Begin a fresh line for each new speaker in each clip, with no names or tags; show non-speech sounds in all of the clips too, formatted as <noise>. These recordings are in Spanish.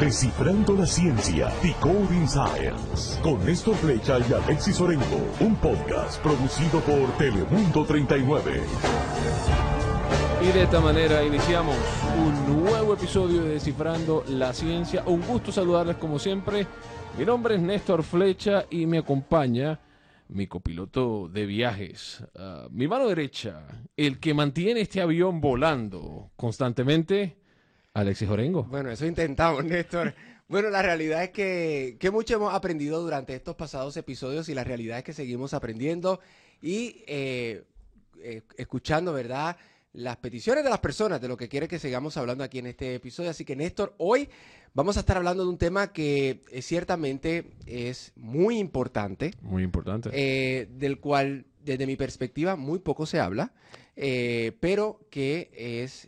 Descifrando la ciencia, Decoding Science, con Néstor Flecha y Alexis Orengo, un podcast producido por Telemundo 39.
Y de esta manera iniciamos un nuevo episodio de Descifrando la Ciencia. Un gusto saludarles como siempre. Mi nombre es Néstor Flecha y me acompaña mi copiloto de viajes, uh, mi mano derecha, el que mantiene este avión volando constantemente, Alexis Orengo.
Bueno, eso intentamos, <laughs> Néstor. Bueno, la realidad es que, que, mucho hemos aprendido durante estos pasados episodios y la realidad es que seguimos aprendiendo y eh, eh, escuchando, ¿verdad? Las peticiones de las personas de lo que quiere que sigamos hablando aquí en este episodio. Así que, Néstor, hoy vamos a estar hablando de un tema que eh, ciertamente es muy importante.
Muy importante.
Eh, del cual, desde mi perspectiva, muy poco se habla, pero que es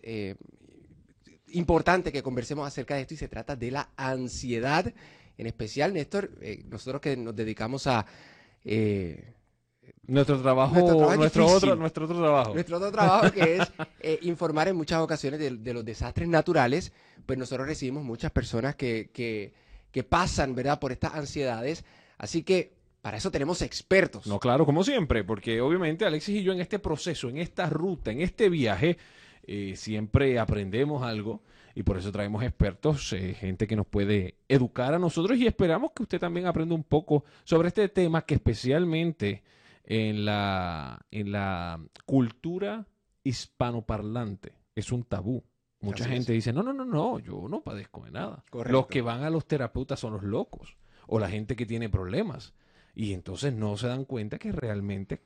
importante que conversemos acerca de esto y se trata de la ansiedad. En especial, Néstor, eh, nosotros que nos dedicamos a... eh,
Nuestro trabajo,
Nuestro trabajo
otro, nuestro otro trabajo.
Nuestro otro trabajo que es <laughs> eh, informar en muchas ocasiones de, de los desastres naturales, pues nosotros recibimos muchas personas que, que, que pasan, ¿verdad?, por estas ansiedades. Así que para eso tenemos expertos.
No, claro, como siempre, porque obviamente Alexis y yo en este proceso, en esta ruta, en este viaje, eh, siempre aprendemos algo y por eso traemos expertos, eh, gente que nos puede educar a nosotros y esperamos que usted también aprenda un poco sobre este tema que especialmente en la, en la cultura hispanoparlante es un tabú. Mucha
Así es.
gente dice, no, no, no, no, yo no padezco de nada.
Correcto.
Los que van a los terapeutas son los locos o la gente que tiene problemas. Y entonces no se dan cuenta que realmente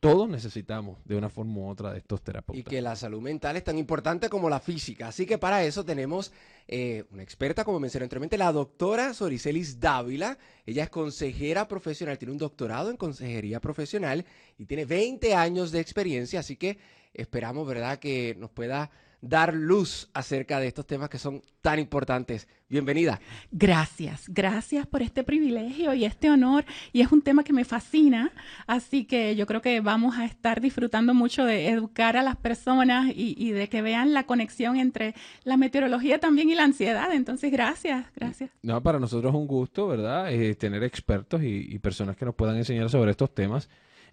todos necesitamos de una forma u otra de estos terapeutas.
Y que la salud mental es tan importante como la física. Así que para eso tenemos eh, una experta, como mencioné anteriormente, la doctora Soricelis Dávila. Ella es consejera profesional, tiene un doctorado en consejería profesional y tiene 20 años de experiencia. Así que esperamos, ¿verdad?, que nos pueda dar luz acerca de estos temas que son tan importantes. Bienvenida.
Gracias, gracias por este privilegio y este honor. Y es un tema que me fascina, así que yo creo que vamos a estar disfrutando mucho de educar a las personas y, y de que vean la conexión entre la meteorología también y la ansiedad. Entonces, gracias, gracias.
No, para nosotros es un gusto, ¿verdad? Eh, tener expertos y, y personas que nos puedan enseñar sobre estos temas.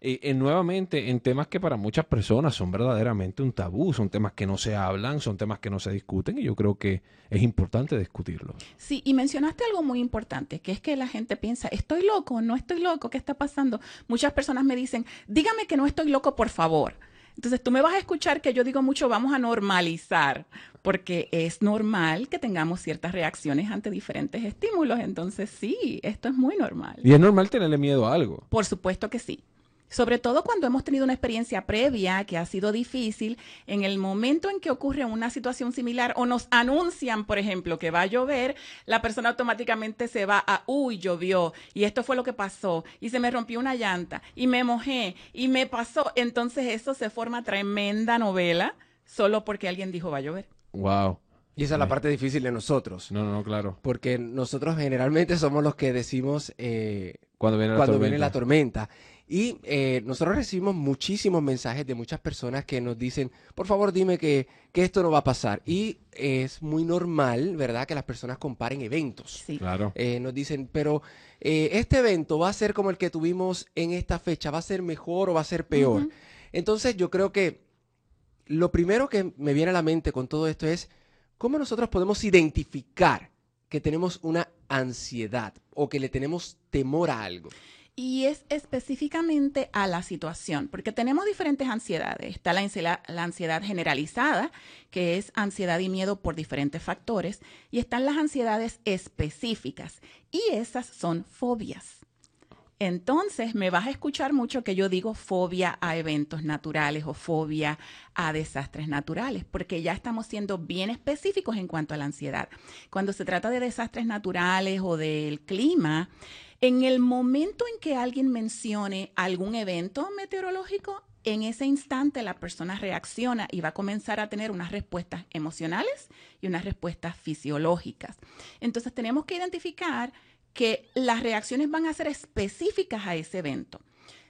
Eh, eh, nuevamente, en temas que para muchas personas son verdaderamente un tabú, son temas que no se hablan, son temas que no se discuten y yo creo que es importante discutirlos.
Sí, y mencionaste algo muy importante, que es que la gente piensa, estoy loco, no estoy loco, ¿qué está pasando? Muchas personas me dicen, dígame que no estoy loco, por favor. Entonces tú me vas a escuchar que yo digo mucho, vamos a normalizar, porque es normal que tengamos ciertas reacciones ante diferentes estímulos. Entonces sí, esto es muy normal.
Y es normal tenerle miedo a algo.
Por supuesto que sí. Sobre todo cuando hemos tenido una experiencia previa que ha sido difícil, en el momento en que ocurre una situación similar o nos anuncian, por ejemplo, que va a llover, la persona automáticamente se va a, uy, llovió, y esto fue lo que pasó, y se me rompió una llanta, y me mojé, y me pasó. Entonces eso se forma tremenda novela solo porque alguien dijo va a llover.
Wow.
Y esa es la parte difícil de nosotros.
No, no, no, claro.
Porque nosotros generalmente somos los que decimos eh,
Cuando viene la
cuando viene la tormenta. Y eh, nosotros recibimos muchísimos mensajes de muchas personas que nos dicen, por favor dime que, que esto no va a pasar. Y es muy normal, ¿verdad?, que las personas comparen eventos.
Sí.
Claro.
Eh, nos dicen, pero eh, este evento va a ser como el que tuvimos en esta fecha, va a ser mejor o va a ser peor. Entonces yo creo que lo primero que me viene a la mente con todo esto es cómo nosotros podemos identificar que tenemos una ansiedad o que le tenemos temor a algo.
Y es específicamente a la situación, porque tenemos diferentes ansiedades. Está la ansiedad, generalizada, que es ansiedad y miedo por diferentes factores, y están las ansiedades específicas, y esas son fobias. Entonces, me vas a escuchar mucho que yo digo fobia a eventos naturales o fobia a desastres naturales, porque ya estamos siendo bien específicos en cuanto a la ansiedad. Cuando se trata de desastres naturales o del clima, en el momento en que alguien mencione algún evento meteorológico, en ese instante la persona reacciona y va a comenzar a tener unas respuestas emocionales y unas respuestas fisiológicas. Entonces tenemos que identificar que las reacciones van a ser específicas a ese evento.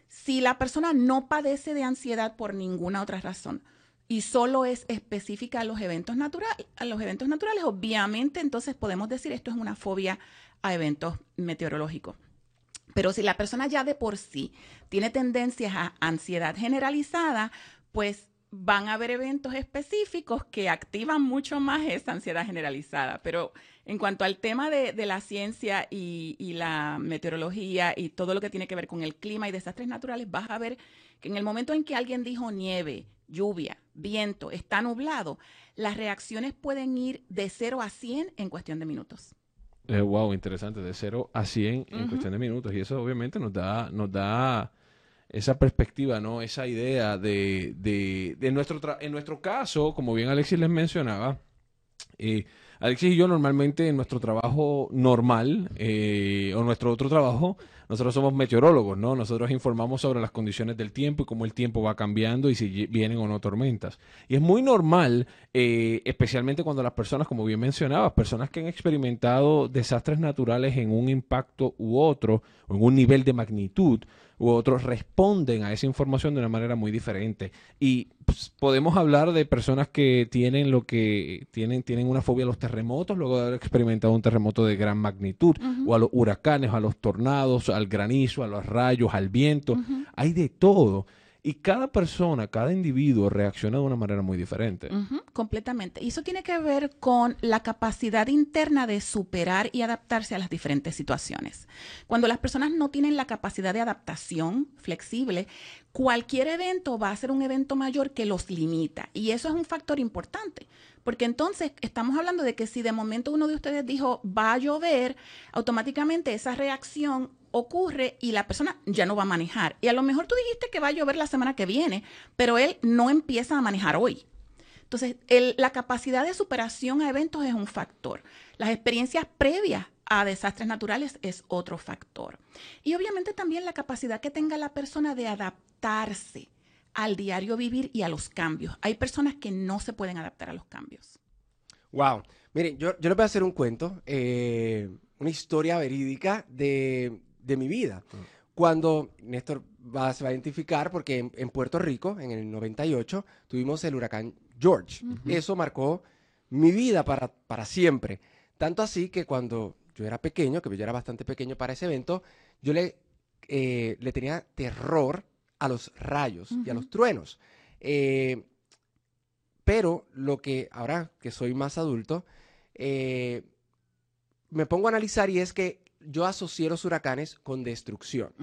Si la persona no padece de ansiedad por ninguna otra razón, y solo es específica a los eventos a los eventos naturales, obviamente entonces podemos decir esto es una fobia a eventos meteorológicos. Pero si la persona ya de por sí tiene tendencias a ansiedad generalizada, pues van a haber eventos específicos que activan mucho más esa ansiedad generalizada. Pero en cuanto al tema de, la ciencia y, y, la meteorología y todo lo que tiene que ver con el clima y desastres naturales, vas a ver que en el momento en que alguien dijo nieve, lluvia, viento, está nublado, las reacciones pueden ir de 0 a 100 en cuestión de minutos.
Eh, wow, interesante, de 0 a 100 en cuestión de minutos. Y eso obviamente nos da, nos da esa perspectiva, ¿no? Esa idea de, de, de nuestro en nuestro caso, como bien Alexis les mencionaba, eh, Alexis y yo normalmente en nuestro trabajo normal eh, o nuestro otro trabajo, nosotros somos meteorólogos, ¿no? Nosotros informamos sobre las condiciones del tiempo y cómo el tiempo va cambiando y si vienen o no tormentas. Y es muy normal, eh, especialmente cuando las personas, como bien mencionabas, personas que han experimentado desastres naturales en un impacto u otro, o en un nivel de magnitud, u otros responden a esa información de una manera muy diferente. Y pues, podemos hablar de personas que tienen lo que tienen, tienen una fobia a los terremotos, luego de haber experimentado un terremoto de gran magnitud, o a los huracanes, a los tornados, al granizo, a los rayos, al viento. Hay de todo. Y cada persona, cada individuo reacciona de una manera muy diferente.
completamente. Y eso tiene que ver con la capacidad interna de superar y adaptarse a las diferentes situaciones. Cuando las personas no tienen la capacidad de adaptación flexible, cualquier evento va a ser un evento mayor que los limita. Y eso es un factor importante. Porque entonces estamos hablando de que si de momento uno de ustedes dijo va a llover, automáticamente esa reacción ocurre y la persona ya no va a manejar. Y a lo mejor tú dijiste que va a llover la semana que viene, pero él no empieza a manejar hoy. Entonces, la capacidad de superación a eventos es un factor. Las experiencias previas a desastres naturales es otro factor. Y obviamente también la capacidad que tenga la persona de adaptarse al diario vivir y a los cambios. Hay personas que no se pueden adaptar a los cambios.
Wow. Miren, yo, yo les voy a hacer un cuento, eh, una historia verídica de, de mi vida. Mm. Cuando Néstor va, se va a identificar, porque en, Puerto Rico, en el 98, tuvimos el huracán George. Eso marcó mi vida para, para siempre. Tanto así que cuando yo era pequeño, que yo era bastante pequeño para ese evento, yo le, eh, le tenía terror a los rayos y a los truenos. Eh, pero lo que ahora que soy más adulto, eh, me pongo a analizar y es que yo asocié los huracanes con destrucción,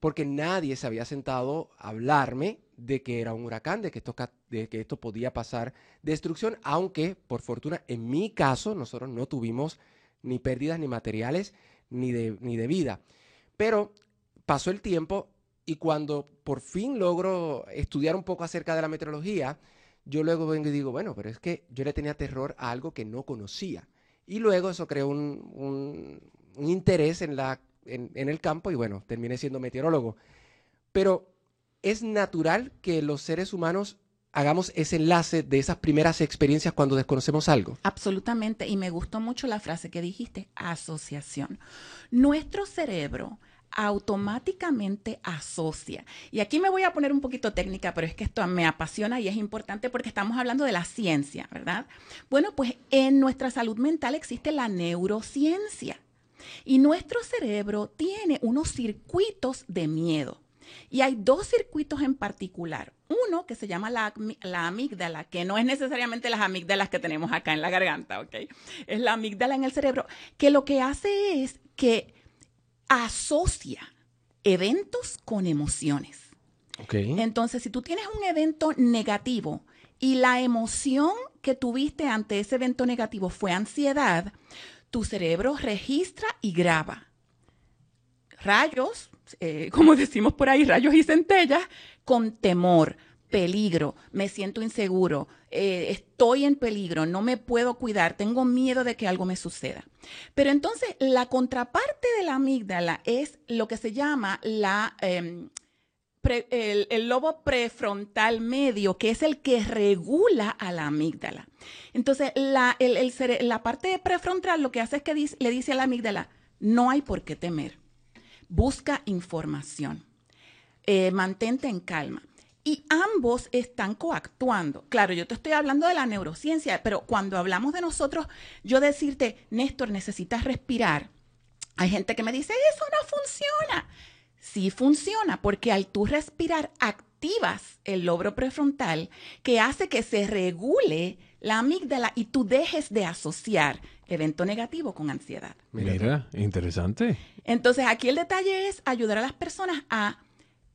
porque nadie se había sentado a hablarme de que era un huracán, de que, esto, de que esto podía pasar destrucción, aunque por fortuna en mi caso nosotros no tuvimos ni pérdidas ni materiales ni de, ni de vida. Pero pasó el tiempo y cuando por fin logro estudiar un poco acerca de la meteorología, yo luego vengo y digo, bueno, pero es que yo le tenía terror a algo que no conocía. Y luego eso creó un, un interés en, la, en, el campo y bueno, terminé siendo meteorólogo. Pero es natural que los seres humanos hagamos ese enlace de esas primeras experiencias cuando desconocemos algo.
Absolutamente, y me gustó mucho la frase que dijiste, asociación. Nuestro cerebro automáticamente asocia. Y aquí me voy a poner un poquito técnica, pero es que esto me apasiona y es importante porque estamos hablando de la ciencia, ¿verdad? Bueno, pues en nuestra salud mental existe la neurociencia. Y nuestro cerebro tiene unos circuitos de miedo. Y hay dos circuitos en particular. Uno que se llama la, amígdala, que no es necesariamente las amígdalas que tenemos acá en la garganta, ¿ok? Es la amígdala en el cerebro, que lo que hace es que asocia eventos con emociones. Okay. Entonces, si tú tienes un evento negativo y la emoción que tuviste ante ese evento negativo fue ansiedad, tu cerebro registra y graba rayos, eh, <laughs> como decimos por ahí, rayos y centellas, con temor, peligro, me siento inseguro, eh, estoy en peligro, no me puedo cuidar, tengo miedo de que algo me suceda. Pero entonces la contraparte de la amígdala es lo que se llama la el, lobo prefrontal medio, que es el que regula a la amígdala. Entonces, la, la parte prefrontal lo que hace es que le dice a la amígdala, no hay por qué temer. Busca información. Eh, mantente en calma. Y ambos están coactuando. Claro, yo te estoy hablando de la neurociencia, pero cuando hablamos de nosotros, yo decirte, Néstor, necesitas respirar. Hay gente que me dice, eso no funciona. Sí funciona, porque al tú respirar activas el lobro prefrontal que hace que se regule la amígdala y tú dejes de asociar evento negativo con ansiedad.
Mira, interesante.
Entonces, aquí el detalle es ayudar a las personas a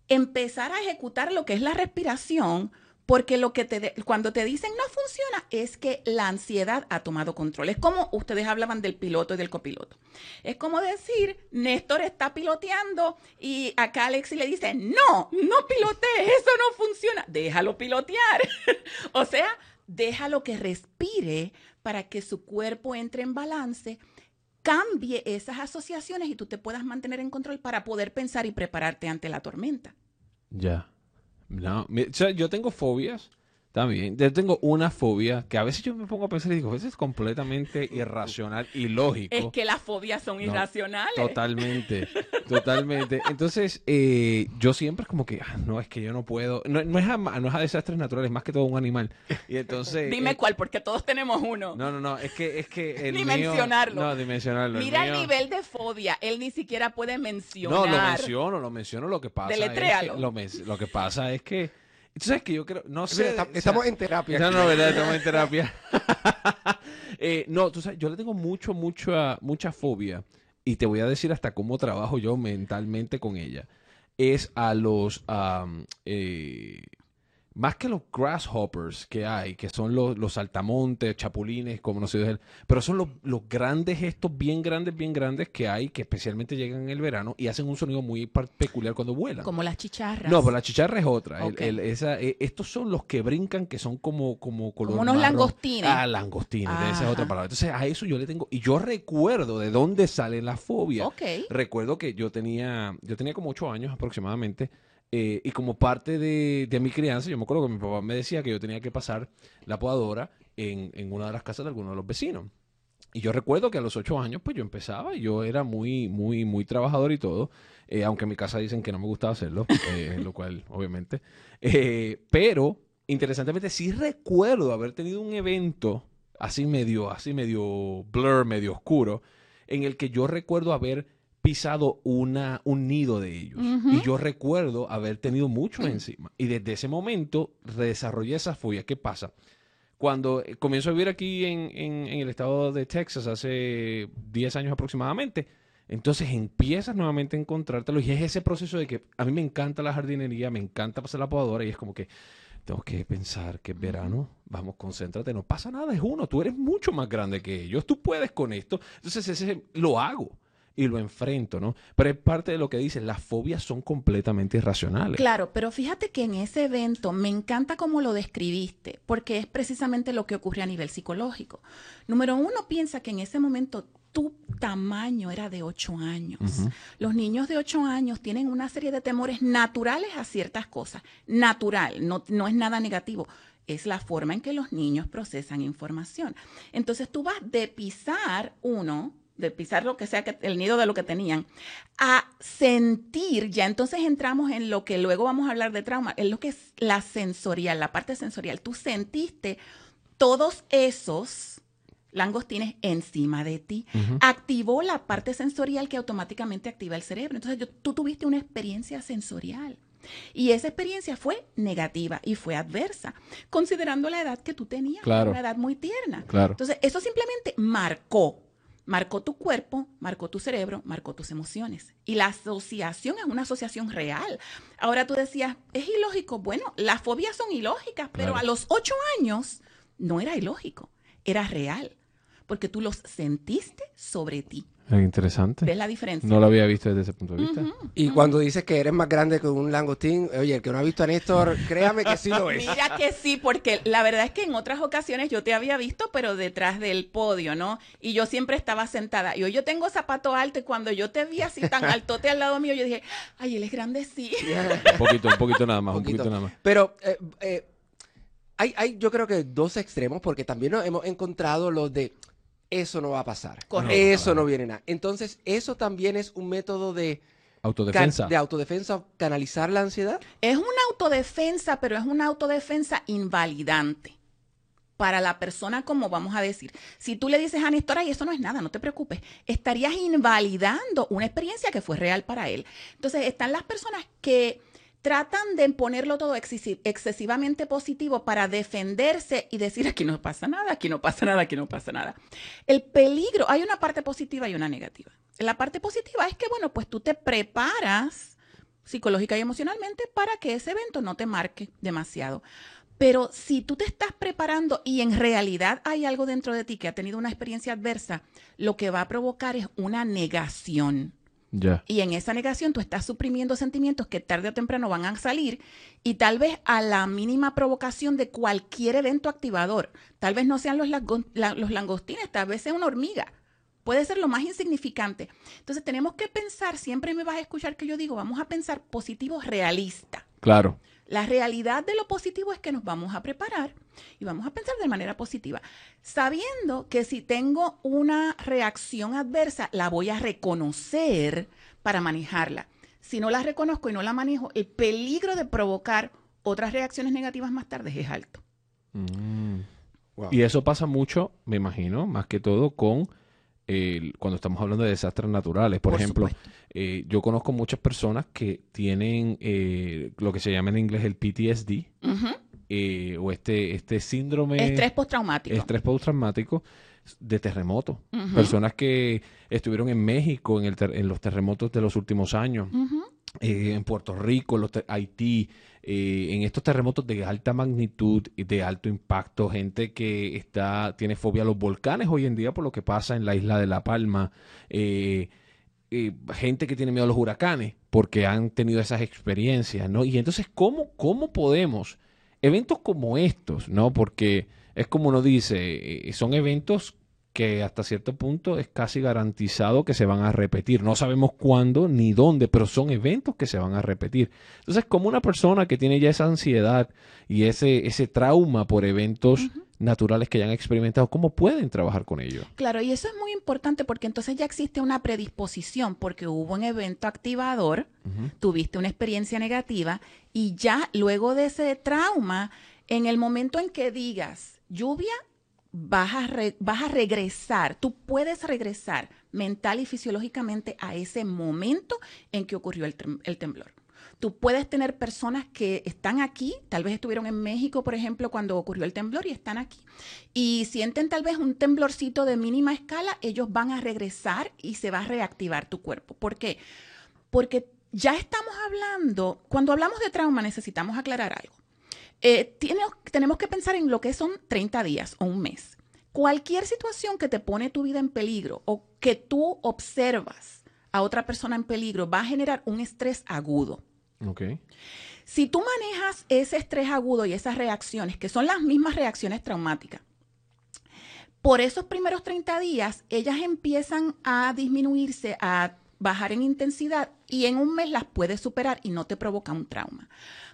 empezar a ejecutar lo que es la respiración, porque lo que te cuando te dicen no funciona es que la ansiedad ha tomado control. Es como ustedes hablaban del piloto y del copiloto. Es como decir, Néstor está piloteando y acá Alexi le dice, no, no pilotees, eso no funciona. Déjalo pilotear. <laughs> o sea, déjalo que respire para que su cuerpo entre en balance cambie esas asociaciones y tú te puedas mantener en control para poder pensar y prepararte ante la tormenta.
Ya. No, yo tengo fobias también. Yo tengo una fobia que a veces yo me pongo a pensar y digo, eso es completamente irracional y lógico.
Es que las fobias son irracionales.
Totalmente, totalmente. Entonces, eh, yo siempre es como que, ah, no, es que yo no puedo. No, es, a, no es a desastres naturales, más que todo un animal. Y entonces. <laughs>
Dime eh, cuál, porque todos tenemos uno.
No, no, no, es que. Es que el
dimensionarlo.
no, dimensionarlo.
Mira el, nivel de fobia. Él ni siquiera puede mencionar.
No, lo menciono, lo menciono. Lo que pasa. Es que, lo, lo que pasa es que ¿Tú sabes que yo creo, no sé.
estamos en terapia.
No, no, verdad, estamos en terapia. <laughs> Eh, no, tú sabes, yo le tengo mucho, mucha, mucha fobia y te voy a decir hasta cómo trabajo yo mentalmente con ella. Es a los, eh, más que los grasshoppers que hay, que son los, los saltamontes, chapulines, como no sé, él, pero son los, los, grandes, estos bien grandes, bien grandes que hay, que especialmente llegan en el verano y hacen un sonido muy peculiar cuando vuelan.
Como las chicharras.
No, pero la chicharra es otra. esa, eh, estos son los que brincan, que son como, como color
Como unos langostines.
Ah, langostines, esa es otra palabra. Entonces, a eso yo le tengo, y yo recuerdo de dónde sale la fobia.
Ok.
Recuerdo que yo tenía, yo tenía como ocho años aproximadamente eh, y como parte de, de, mi crianza, yo me acuerdo que mi papá me decía que yo tenía que pasar la podadora en, en una de las casas de alguno de los vecinos. Y yo recuerdo que a los ocho años, pues yo empezaba yo era muy, muy, muy trabajador y todo, eh, aunque en mi casa dicen que no me gustaba hacerlo, <laughs> eh, lo cual, obviamente. pero, interesantemente, sí recuerdo haber tenido un evento así medio, así medio blur, medio oscuro, en el que yo recuerdo haber pisado una, un nido de ellos. Y yo recuerdo haber tenido muchos encima. Y desde ese momento desarrollé esa fobia. ¿Qué pasa? Cuando eh, comienzo a vivir aquí en, en, el estado de Texas hace 10 años aproximadamente, entonces empiezas nuevamente a encontrártelo y es ese proceso de que a mí me encanta la jardinería, me encanta pasar la podadora y es como que tengo que pensar que es verano, vamos, concéntrate, no pasa nada, es uno, tú eres mucho más grande que ellos, tú puedes con esto, entonces ese lo hago y lo enfrento, ¿no? Pero es parte de lo que dices, las fobias son completamente irracionales.
Claro, pero fíjate que en ese evento me encanta cómo lo describiste, porque es precisamente lo que ocurre a nivel psicológico. Número uno, piensa que en ese momento tu tamaño era de 8 años. Los niños de 8 años tienen una serie de temores naturales a ciertas cosas. Natural, no, no es nada negativo es la forma en que los niños procesan información. Entonces tú vas de pisar uno de pisar lo que sea, que, el nido de lo que tenían, a sentir, ya entonces entramos en lo que luego vamos a hablar de trauma, es lo que es la sensorial, la parte sensorial. Tú sentiste todos esos langostines encima de ti. Activó la parte sensorial que automáticamente activa el cerebro. Entonces tú tuviste una experiencia sensorial. Y esa experiencia fue negativa y fue adversa, considerando la edad que tú tenías, una edad muy tierna. Entonces, eso simplemente marcó marcó tu cuerpo, marcó tu cerebro, marcó tus emociones. Y la asociación es una asociación real. Ahora tú decías, es ilógico. Bueno, las fobias son ilógicas, pero a los ocho años no era ilógico, era real, porque tú los sentiste sobre ti.
Interesante.
¿Ves la diferencia?
No lo había visto desde ese punto de vista.
Y cuando dices que eres más grande que un langostín, oye, el que no ha visto a Néstor, créame que sí lo es.
Mira que sí, porque la verdad es que en otras ocasiones yo te había visto, pero detrás del podio, ¿no? Y yo siempre estaba sentada. Y hoy yo tengo zapato alto y cuando yo te vi así tan <laughs> altote al lado mío, yo dije, ay, él es grande, sí. <laughs>
un poquito, un poquito nada más, un poquito, nada más.
Pero eh, eh, hay, hay, yo creo que dos extremos, porque también nos hemos encontrado los de eso no va a pasar. Eso no viene nada. Entonces, eso también es un método de
Autodefensa.
de autodefensa canalizar la ansiedad?
Es una autodefensa, pero es una autodefensa invalidante para la persona, como vamos a decir. Si tú le dices a Néstor, ay, eso no es nada, no te preocupes, estarías invalidando una experiencia que fue real para él. Entonces, están las personas que tratan de ponerlo todo excesi- excesivamente positivo para defenderse y decir, aquí no pasa nada, aquí no pasa nada, aquí no pasa nada. El peligro, hay una parte positiva y una negativa. La parte positiva es que, bueno, pues tú te preparas psicológica y emocionalmente para que ese evento no te marque demasiado. Pero si tú te estás preparando y en realidad hay algo dentro de ti que ha tenido una experiencia adversa, lo que va a provocar es una negación. Y en esa negación tú estás suprimiendo sentimientos que tarde o temprano van a salir y tal vez a la mínima provocación de cualquier evento activador, tal vez no sean los, la- los langostines, tal vez sea una hormiga. Puede ser lo más insignificante. Entonces tenemos que pensar, siempre me vas a escuchar que yo digo, vamos a pensar positivo realista.
Claro.
La realidad de lo positivo es que nos vamos a preparar y vamos a pensar de manera positiva, sabiendo que si tengo una reacción adversa, la voy a reconocer para manejarla. Si no la reconozco y no la manejo, el peligro de provocar otras reacciones negativas más tarde es alto.
Mm.
Wow.
Y eso pasa mucho, me imagino, más que todo con el- cuando estamos hablando de desastres naturales. Por,
Por
ejemplo, eh, yo conozco muchas personas que tienen eh, lo que se llama en inglés el PTSD. Eh, o este, este síndrome
Estrés postraumático.
estrés postraumático de terremoto.
Ujú.
Personas que estuvieron en México en, el ter- en los terremotos de los últimos años, eh, en Puerto Rico, en los Haití, eh, en estos terremotos de alta magnitud y de alto impacto, gente que está tiene fobia a los volcanes hoy en día por lo que pasa en la isla de La Palma, eh, eh, gente que tiene miedo a los huracanes porque han tenido esas experiencias, ¿no? Y entonces, ¿cómo, cómo podemos, eventos como estos, ¿no? Porque es como uno dice, eh, son eventos que hasta cierto punto es casi garantizado que se van a repetir. No sabemos cuándo ni dónde, pero son eventos que se van a repetir. Entonces, como una persona que tiene ya esa ansiedad y ese, ese trauma por eventos naturales que hayan experimentado, ¿cómo pueden trabajar con ello?
Claro, y eso es muy importante porque entonces ya existe una predisposición porque hubo un evento activador, tuviste una experiencia negativa y ya luego de ese trauma, en el momento en que digas lluvia, vas a, re- vas a regresar, tú puedes regresar mental y fisiológicamente a ese momento en que ocurrió el temblor. Tú puedes tener personas que están aquí, tal vez estuvieron en México, por ejemplo, cuando ocurrió el temblor y están aquí. Y sienten tal vez un temblorcito de mínima escala, ellos van a regresar y se va a reactivar tu cuerpo. ¿Por qué? Porque ya estamos hablando, cuando hablamos de trauma necesitamos aclarar algo. Eh, tenemos que pensar en lo que son 30 días o un mes. Cualquier situación que te pone tu vida en peligro o que tú observas a otra persona en peligro va a generar un estrés agudo.
Ok.
Si tú manejas ese estrés agudo y esas reacciones, que son las mismas reacciones traumáticas, por esos primeros 30 días, ellas empiezan a disminuirse, a bajar en intensidad y en un mes las puedes superar y no te provoca un trauma.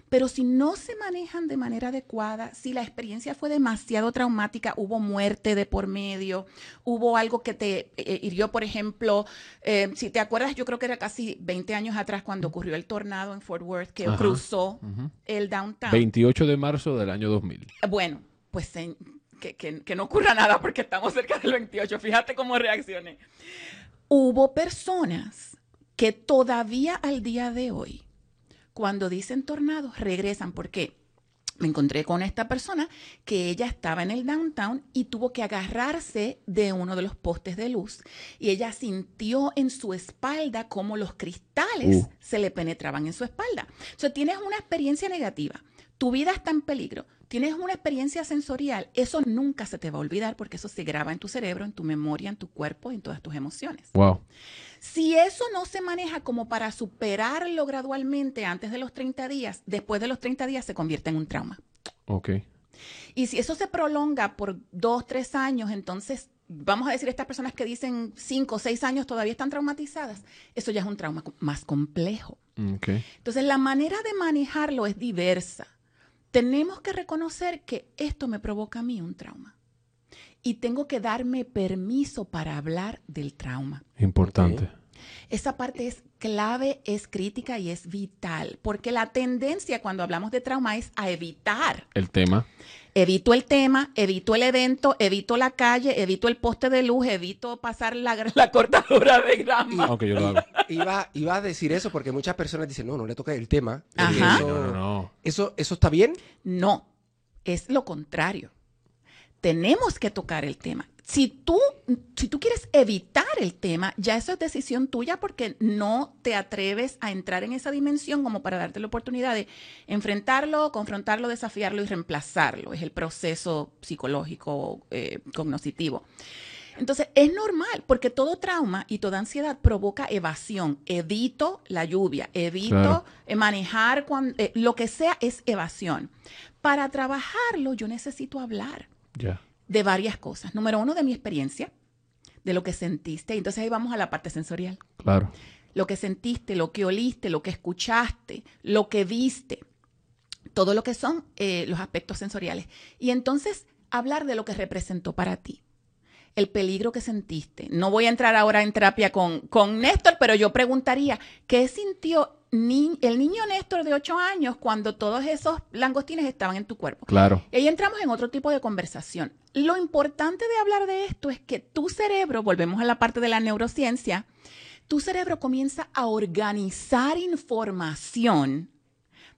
Pero si no se manejan de manera adecuada, si la experiencia fue demasiado traumática, hubo muerte de por medio, hubo algo que te eh, hirió, por ejemplo, eh, si te acuerdas, yo creo que era casi 20 años atrás cuando ocurrió el tornado en Fort Worth que
Ajá.
cruzó el downtown.
28 de marzo del año 2000.
Bueno, pues en- que, que- que no ocurra nada porque estamos cerca del 28. Fíjate cómo reaccioné. Hubo personas que todavía al día de hoy, cuando dicen tornados, regresan. ¿Por qué? Me encontré con esta persona que ella estaba en el downtown y tuvo que agarrarse de uno de los postes de luz y ella sintió en su espalda como los cristales
Uh.
se le penetraban en su espalda. O sea, tienes una experiencia negativa, tu vida está en peligro, tienes una experiencia sensorial, eso nunca se te va a olvidar porque eso se graba en tu cerebro, en tu memoria, en tu cuerpo y en todas tus emociones.
Wow.
Si eso no se maneja como para superarlo gradualmente antes de los 30 días, después de los 30 días se convierte en un trauma.
Ok.
Y si eso se prolonga por dos, tres años, entonces vamos a decir estas personas que dicen cinco o seis años todavía están traumatizadas, eso ya es un trauma más complejo.
Ok.
Entonces la manera de manejarlo es diversa. Tenemos que reconocer que esto me provoca a mí un trauma. Y tengo que darme permiso para hablar del trauma.
Importante.
Esa parte es clave, es crítica y es vital, porque la tendencia cuando hablamos de trauma es a evitar.
El tema.
Evito el tema, evito el evento, evito la calle, evito el poste de luz, evito pasar la, la cortadora de grama.
Aunque yo lo hago.
Iba, iba a decir eso porque muchas personas dicen, no, no le toca el tema.
Ajá.
Eso,
No, no, no.
Eso, ¿Eso está bien?
No, es lo contrario. Tenemos que tocar el tema. Si tú, si tú quieres evitar el tema, ya eso es decisión tuya porque no te atreves a entrar en esa dimensión como para darte la oportunidad de enfrentarlo, confrontarlo, desafiarlo y reemplazarlo. Es el proceso psicológico eh, cognoscitivo. Entonces, es normal, porque todo trauma y toda ansiedad provoca evasión. Evito la lluvia, evito
Claro.
manejar, eh, lo que sea es evasión. Para trabajarlo, yo necesito hablar
Ya.
De varias cosas. Número uno, de mi experiencia, de lo que sentiste. Entonces ahí vamos a la parte sensorial.
Claro.
Lo que sentiste, lo que oliste, lo que escuchaste, lo que viste. Todo lo que son eh, los aspectos sensoriales. Y entonces hablar de lo que representó para ti. El peligro que sentiste. No voy a entrar ahora en terapia con, con Néstor, pero yo preguntaría, ¿qué sintió ni- el niño Néstor de 8 años cuando todos esos langostines estaban en tu cuerpo?
Claro.
Y ahí entramos en otro tipo de conversación. Lo importante de hablar de esto es que tu cerebro, volvemos a la parte de la neurociencia, tu cerebro comienza a organizar información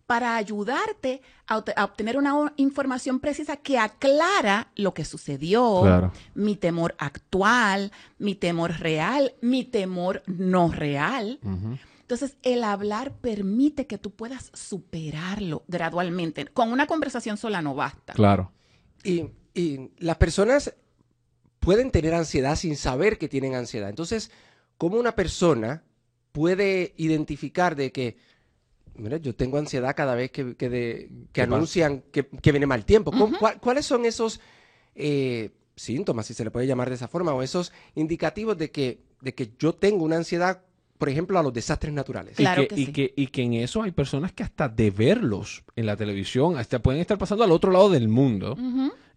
para ayudarte a, obte- a obtener una información precisa que aclara lo que sucedió,
Claro.
mi temor actual, mi temor real, mi temor no real. Entonces, el hablar permite que tú puedas superarlo gradualmente. Con una conversación sola no basta.
Claro.
Y, y las personas pueden tener ansiedad sin saber que tienen ansiedad. Entonces, ¿cómo una persona puede identificar de que, mira, yo tengo ansiedad cada vez que, que, de- que anuncian que, que viene mal tiempo? ¿Cómo-
Ujú.
cuál- ¿Cuáles son esos eh, síntomas, si se le puede llamar de esa forma, o esos indicativos de que, de que yo tengo una ansiedad, por ejemplo, a los desastres naturales?
Claro
y que,
que
y
sí.
que, y que en eso hay personas que hasta de verlos en la televisión, hasta pueden estar pasando al otro lado del mundo.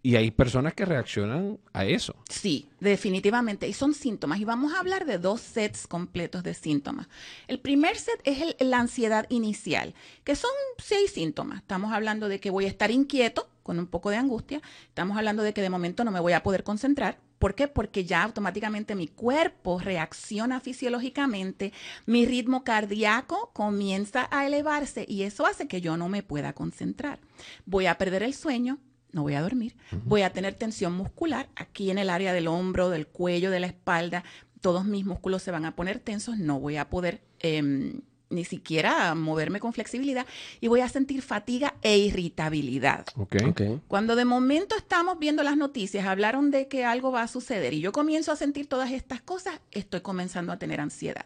Y hay personas que reaccionan a eso.
Sí, definitivamente. Y son síntomas. Y vamos a hablar de dos sets completos de síntomas. El primer set es el- la ansiedad inicial, que son seis síntomas. Estamos hablando de que voy a estar inquieto con un poco de angustia. Estamos hablando de que de momento no me voy a poder concentrar. ¿Por qué? Porque ya automáticamente mi cuerpo reacciona fisiológicamente, mi ritmo cardíaco comienza a elevarse y eso hace que yo no me pueda concentrar. Voy a perder el sueño, no voy a dormir, voy a tener tensión muscular aquí en el área del hombro, del cuello, de la espalda, todos mis músculos se van a poner tensos, no voy a poder em, ni siquiera moverme con flexibilidad y voy a sentir fatiga e irritabilidad.
¿Ok?
Ok.
Cuando de momento estamos viendo las noticias, hablaron de que algo va a suceder y yo comienzo a sentir todas estas cosas, estoy comenzando a tener ansiedad.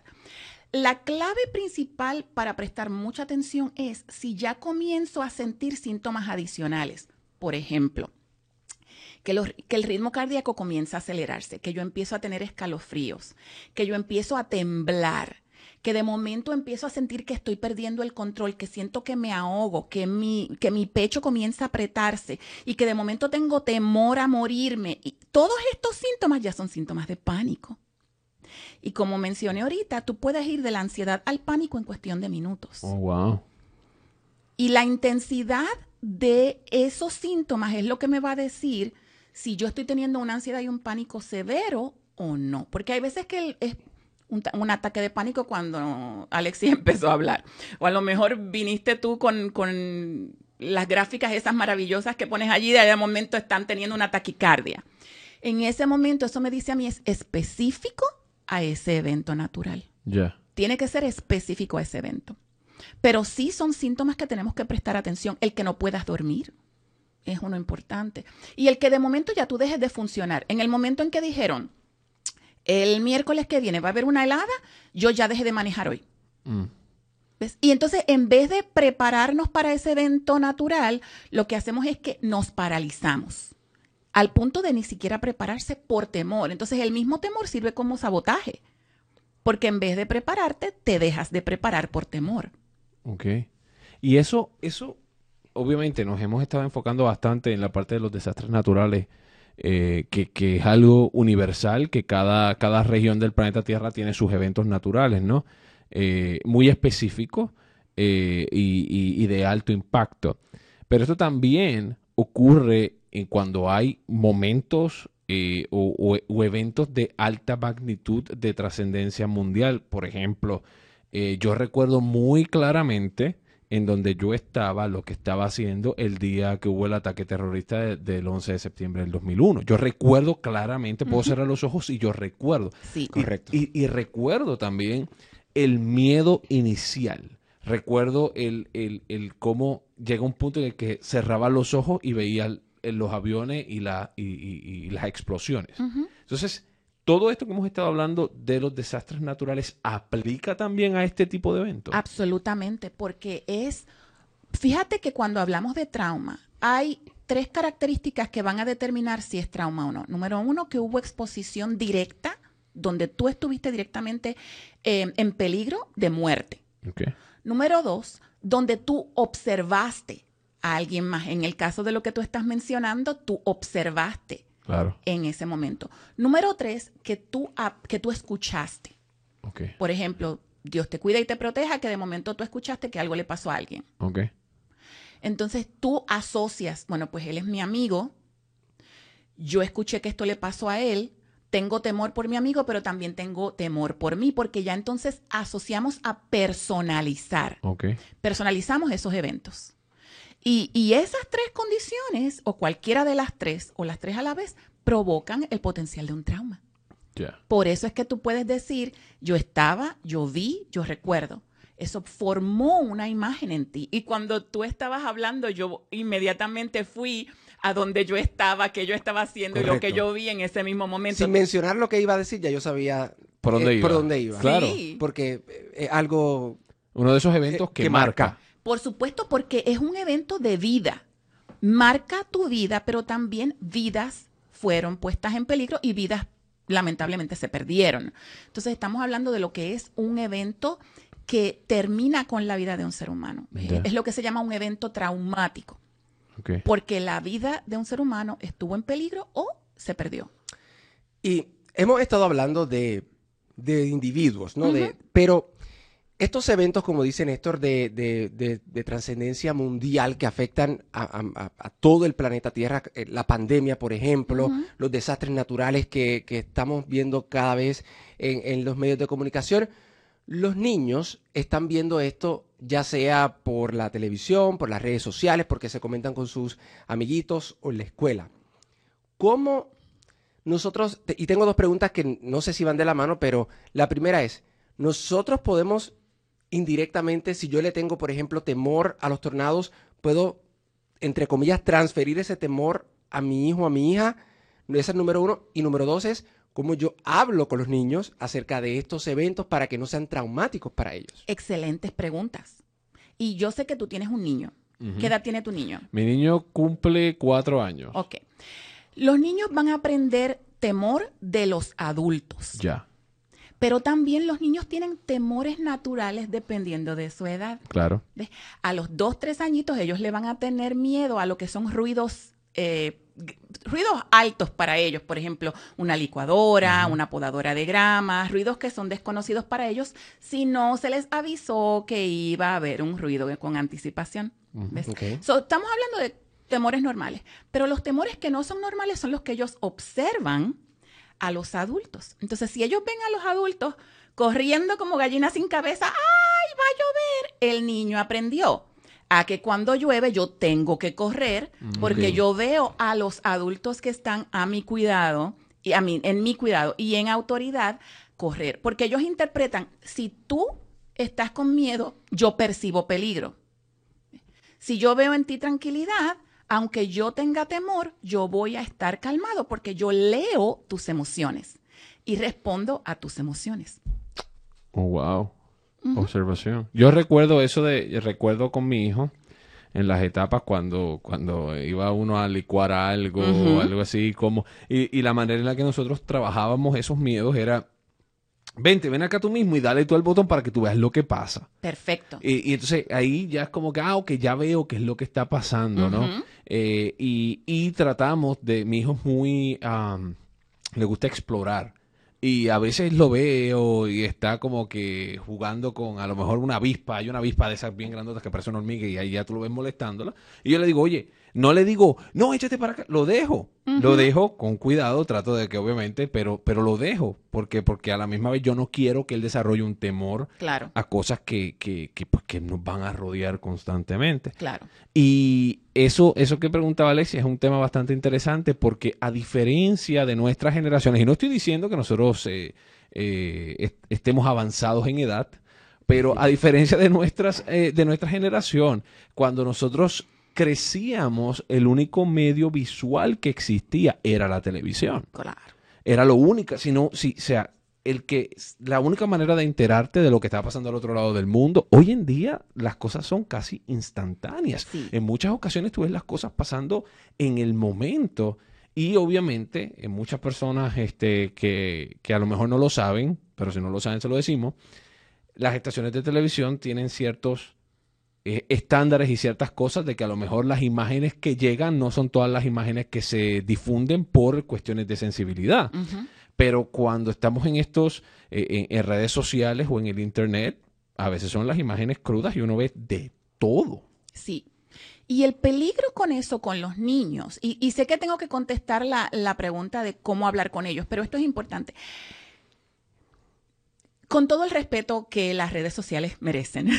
La clave principal para prestar mucha atención es si ya comienzo a sentir síntomas adicionales. Por ejemplo, que, los- que el ritmo cardíaco comienza a acelerarse, que yo empiezo a tener escalofríos, que yo empiezo a temblar, que de momento empiezo a sentir que estoy perdiendo el control, que siento que me ahogo, que mi, que mi pecho comienza a apretarse y que de momento tengo temor a morirme. Y todos estos síntomas ya son síntomas de pánico. Y como mencioné ahorita, tú puedes ir de la ansiedad al pánico en cuestión de minutos.
Oh, wow.
Y la intensidad de esos síntomas es lo que me va a decir si yo estoy teniendo una ansiedad y un pánico severo o no. Porque hay veces que el- es un, ta- un ataque de pánico cuando Alexis <laughs> empezó a hablar. O a lo mejor viniste tú con, con las gráficas esas maravillosas que pones allí y de momento están teniendo una taquicardia. En ese momento eso me dice a mí es específico a ese evento natural
Ya.
tiene que ser específico a ese evento. Pero sí son síntomas que tenemos que prestar atención. El que no puedas dormir es uno importante. Y el que de momento ya tú dejes de funcionar. En el momento en que dijeron, el miércoles que viene va a haber una helada, yo ya dejé de manejar hoy.
Mm.
¿Ves? Y entonces, en vez de prepararnos para ese evento natural, lo que hacemos es que nos paralizamos al punto de ni siquiera prepararse por temor. Entonces, el mismo temor sirve como sabotaje, porque en vez de prepararte, te dejas de preparar por temor.
Ok. Y eso, eso, obviamente nos hemos estado enfocando bastante en la parte de los desastres naturales eh, que, es algo universal, que cada, cada región del planeta Tierra tiene sus eventos naturales, ¿no? Eh, muy específicos eh, y, de alto impacto. Pero esto también ocurre en cuando hay momentos o, eventos de alta magnitud de trascendencia mundial. Por ejemplo, yo recuerdo muy claramente en donde yo estaba, lo que estaba haciendo el día que hubo el ataque terrorista de- del 11 de septiembre del 2001. Yo recuerdo claramente, puedo cerrar los ojos y yo recuerdo.
Sí.
Y-
Correcto.
Y, y recuerdo también el miedo inicial. Recuerdo el, el, el cómo llega un punto en el que cerraba los ojos y veía el- el- los aviones y, la, y, y- y las explosiones. Entonces, todo esto que hemos estado hablando de los desastres naturales aplica también a este tipo de eventos.
Absolutamente, porque es, fíjate que cuando hablamos de trauma, hay tres características que van a determinar si es trauma o no. Número uno, que hubo exposición directa, donde tú estuviste directamente eh, en peligro de muerte.
Ok.
Número dos, donde tú observaste a alguien más. En el caso de lo que tú estás mencionando, tú observaste
Claro.
en ese momento. Número tres, que tú, que tú escuchaste.
Ok.
Por ejemplo, Dios te cuida y te proteja, que de momento tú escuchaste que algo le pasó a alguien.
Ok.
Entonces tú asocias, bueno, pues él es mi amigo, yo escuché que esto le pasó a él, tengo temor por mi amigo, pero también tengo temor por mí, porque ya entonces asociamos a personalizar,
Ok.
personalizamos esos eventos. Y, y esas tres condiciones, o cualquiera de las tres, o las tres a la vez, provocan el potencial de un trauma. Por eso es que tú puedes decir, yo estaba, yo vi, yo recuerdo. Eso formó una imagen en ti. Y cuando tú estabas hablando, yo inmediatamente fui a donde yo estaba, qué yo estaba haciendo y lo que yo vi en ese mismo momento.
Sin mencionar lo que iba a decir, ya yo sabía
¿Por dónde
eh,
iba?
por dónde iba.
Claro.
Sí.
Porque eh, es algo
Uno de esos eventos
Eh,
que,
que
marca.
marca.
Por supuesto, porque es un evento de vida. Marca tu vida, pero también vidas fueron puestas en peligro y vidas lamentablemente se perdieron. Entonces estamos hablando de lo que es un evento que termina con la vida de un ser humano.
Ya.
Es lo que se llama un evento traumático, porque la vida de un ser humano estuvo en peligro o se perdió.
Y hemos estado hablando de, de individuos, ¿no? de, pero estos eventos, como dice Néstor, de, de- de- de trascendencia mundial que afectan a, a- a- a todo el planeta Tierra, eh, la pandemia, por ejemplo, los desastres naturales que, que estamos viendo cada vez en, en los medios de comunicación, los niños están viendo esto ya sea por la televisión, por las redes sociales, porque se comentan con sus amiguitos o en la escuela. ¿Cómo nosotros, y tengo dos preguntas que no sé si van de la mano, pero la primera es, nosotros podemos indirectamente, si yo le tengo, por ejemplo, temor a los tornados, puedo, entre comillas, transferir ese temor a mi hijo, a mi hija. Esa es número uno. Y número dos es cómo yo hablo con los niños acerca de estos eventos para que no sean traumáticos para ellos.
Excelentes preguntas. Y yo sé que tú tienes un niño. ¿Qué edad tiene tu niño?
Mi niño cumple cuatro años.
Ok. Los niños van a aprender temor de los adultos,
Ya,
pero también los niños tienen temores naturales dependiendo de su edad.
claro.
¿Ves? A los dos, tres añitos ellos le van a tener miedo a lo que son ruidos, eh, ruidos altos para ellos, por ejemplo, una licuadora, una podadora de grama, ruidos que son desconocidos para ellos si no se les avisó que iba a haber un ruido con anticipación. ¿Ves?
Ok.
So, estamos hablando de temores normales, pero los temores que no son normales son los que ellos observan a los adultos. Entonces, si ellos ven a los adultos corriendo como gallinas sin cabeza, ¡ay, va a llover! El niño aprendió a que cuando llueve yo tengo que correr porque
Ok.
yo veo a los adultos que están a mi cuidado y a mí en mi cuidado y en autoridad correr, porque ellos interpretan si tú estás con miedo, yo percibo peligro. Si yo veo en ti tranquilidad, aunque yo tenga temor, yo voy a estar calmado porque yo leo tus emociones y respondo a tus emociones.
Oh, wow. Observación. Yo recuerdo eso de, recuerdo con mi hijo en las etapas cuando, cuando iba uno a licuar algo o algo así, como, y, y la manera en la que nosotros trabajábamos esos miedos era vente, ven acá tú mismo y dale tú al botón para que tú veas lo que pasa.
Perfecto.
Y, y entonces ahí ya es como que, ah, ok, ya veo qué es lo que está pasando, ¿no? Eh, y, y tratamos de, mi hijo es muy, le gusta explorar. Y a veces lo veo y está como que jugando con a lo mejor una avispa. Hay una avispa de esas bien grandotas que parece una hormiga y ahí ya tú lo ves molestándola. Y yo le digo, oye, no le digo, no, échate para acá. Lo dejo. Lo dejo con cuidado. Trato de que obviamente, pero, pero lo dejo. Porque, porque a la misma vez yo no quiero que él desarrolle un temor
Claro,
a cosas que, que, que, pues, que nos van a rodear constantemente.
claro.
Y eso, eso que preguntaba Alexia es un tema bastante interesante porque a diferencia de nuestras generaciones, y no estoy diciendo que nosotros eh, eh, est- estemos avanzados en edad, pero a diferencia de, nuestras, eh, de nuestra generación, cuando nosotros crecíamos, el único medio visual que existía era la televisión
Claro.
era lo único, sino, si, o sea, el que, la única manera de enterarte de lo que está pasando al otro lado del mundo, hoy en día las cosas son casi instantáneas.
Sí.
En muchas ocasiones tú ves las cosas pasando en el momento y obviamente en muchas personas este, que, que a lo mejor no lo saben, pero si no lo saben se lo decimos, las estaciones de televisión tienen ciertos eh, estándares y ciertas cosas de que a lo mejor las imágenes que llegan no son todas las imágenes que se difunden por cuestiones de sensibilidad. Pero cuando estamos en estos, eh, en, en redes sociales o en el internet, a veces son las imágenes crudas y uno ve de todo.
Sí. Y el peligro con eso, con los niños, y, y sé que tengo que contestar la, la pregunta de cómo hablar con ellos, pero esto es importante. Con todo el respeto que las redes sociales merecen,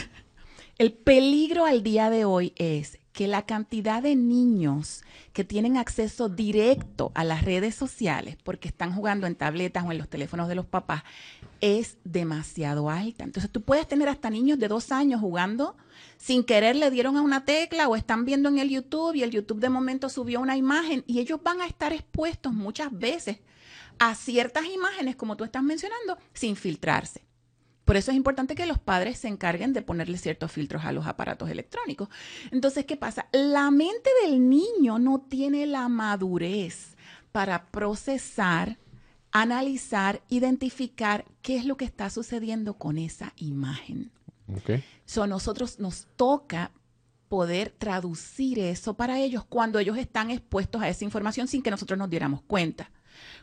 el peligro al día de hoy es que la cantidad de niños que tienen acceso directo a las redes sociales porque están jugando en tabletas o en los teléfonos de los papás es demasiado alta. Entonces tú puedes tener hasta niños de dos años jugando sin querer le dieron a una tecla o están viendo en el YouTube y el YouTube de momento subió una imagen y ellos van a estar expuestos muchas veces a ciertas imágenes como tú estás mencionando sin filtrarse. Por eso es importante que los padres se encarguen de ponerle ciertos filtros a los aparatos electrónicos. Entonces, ¿qué pasa? La mente del niño no tiene la madurez para procesar, analizar, identificar qué es lo que está sucediendo con esa imagen.
Okay.
So, a nosotros nos toca poder traducir eso para ellos cuando ellos están expuestos a esa información sin que nosotros nos diéramos cuenta.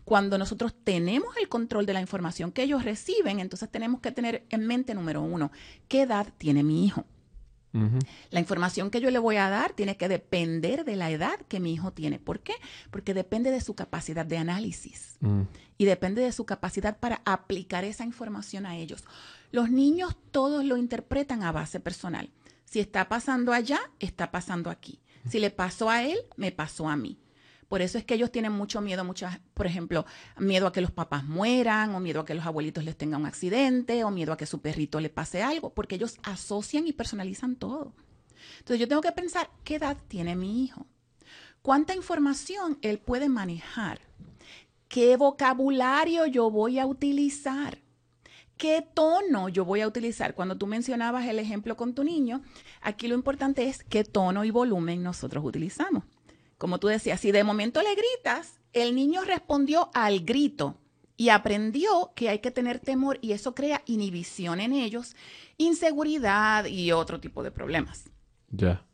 Cuando nosotros tenemos el control de la información que ellos reciben, entonces tenemos que tener en mente, número uno, ¿qué edad tiene mi hijo? La información que yo le voy a dar tiene que depender de la edad que mi hijo tiene. ¿Por qué? Porque depende de su capacidad de análisis
Mm.
y depende de su capacidad para aplicar esa información a ellos. Los niños todos lo interpretan a base personal. Si está pasando allá, está pasando aquí. Si le pasó a él, me pasó a mí. Por eso es que ellos tienen mucho miedo, muchas, por ejemplo, miedo a que los papás mueran, o miedo a que los abuelitos les tengan un accidente, o miedo a que su perrito le pase algo, porque ellos asocian y personalizan todo. Entonces yo tengo que pensar, ¿qué edad tiene mi hijo? ¿Cuánta información él puede manejar? ¿Qué vocabulario yo voy a utilizar? ¿Qué tono yo voy a utilizar? Cuando tú mencionabas el ejemplo con tu niño, aquí lo importante es qué tono y volumen nosotros utilizamos. Como tú decías, si de momento le gritas, el niño respondió al grito y aprendió que hay que tener temor y eso crea inhibición en ellos, inseguridad y otro tipo de problemas.
Ya.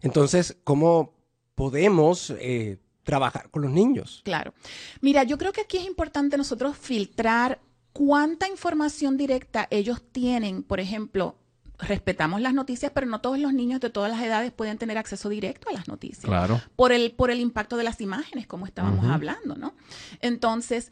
Entonces, ¿cómo podemos eh, trabajar con los niños?
Claro. Mira, yo creo que aquí es importante nosotros filtrar cuánta información directa ellos tienen. Por ejemplo, respetamos las noticias, pero no todos los niños de todas las edades pueden tener acceso directo a las noticias.
Claro.
Por el, por el impacto de las imágenes, como estábamos hablando, ¿no? Entonces,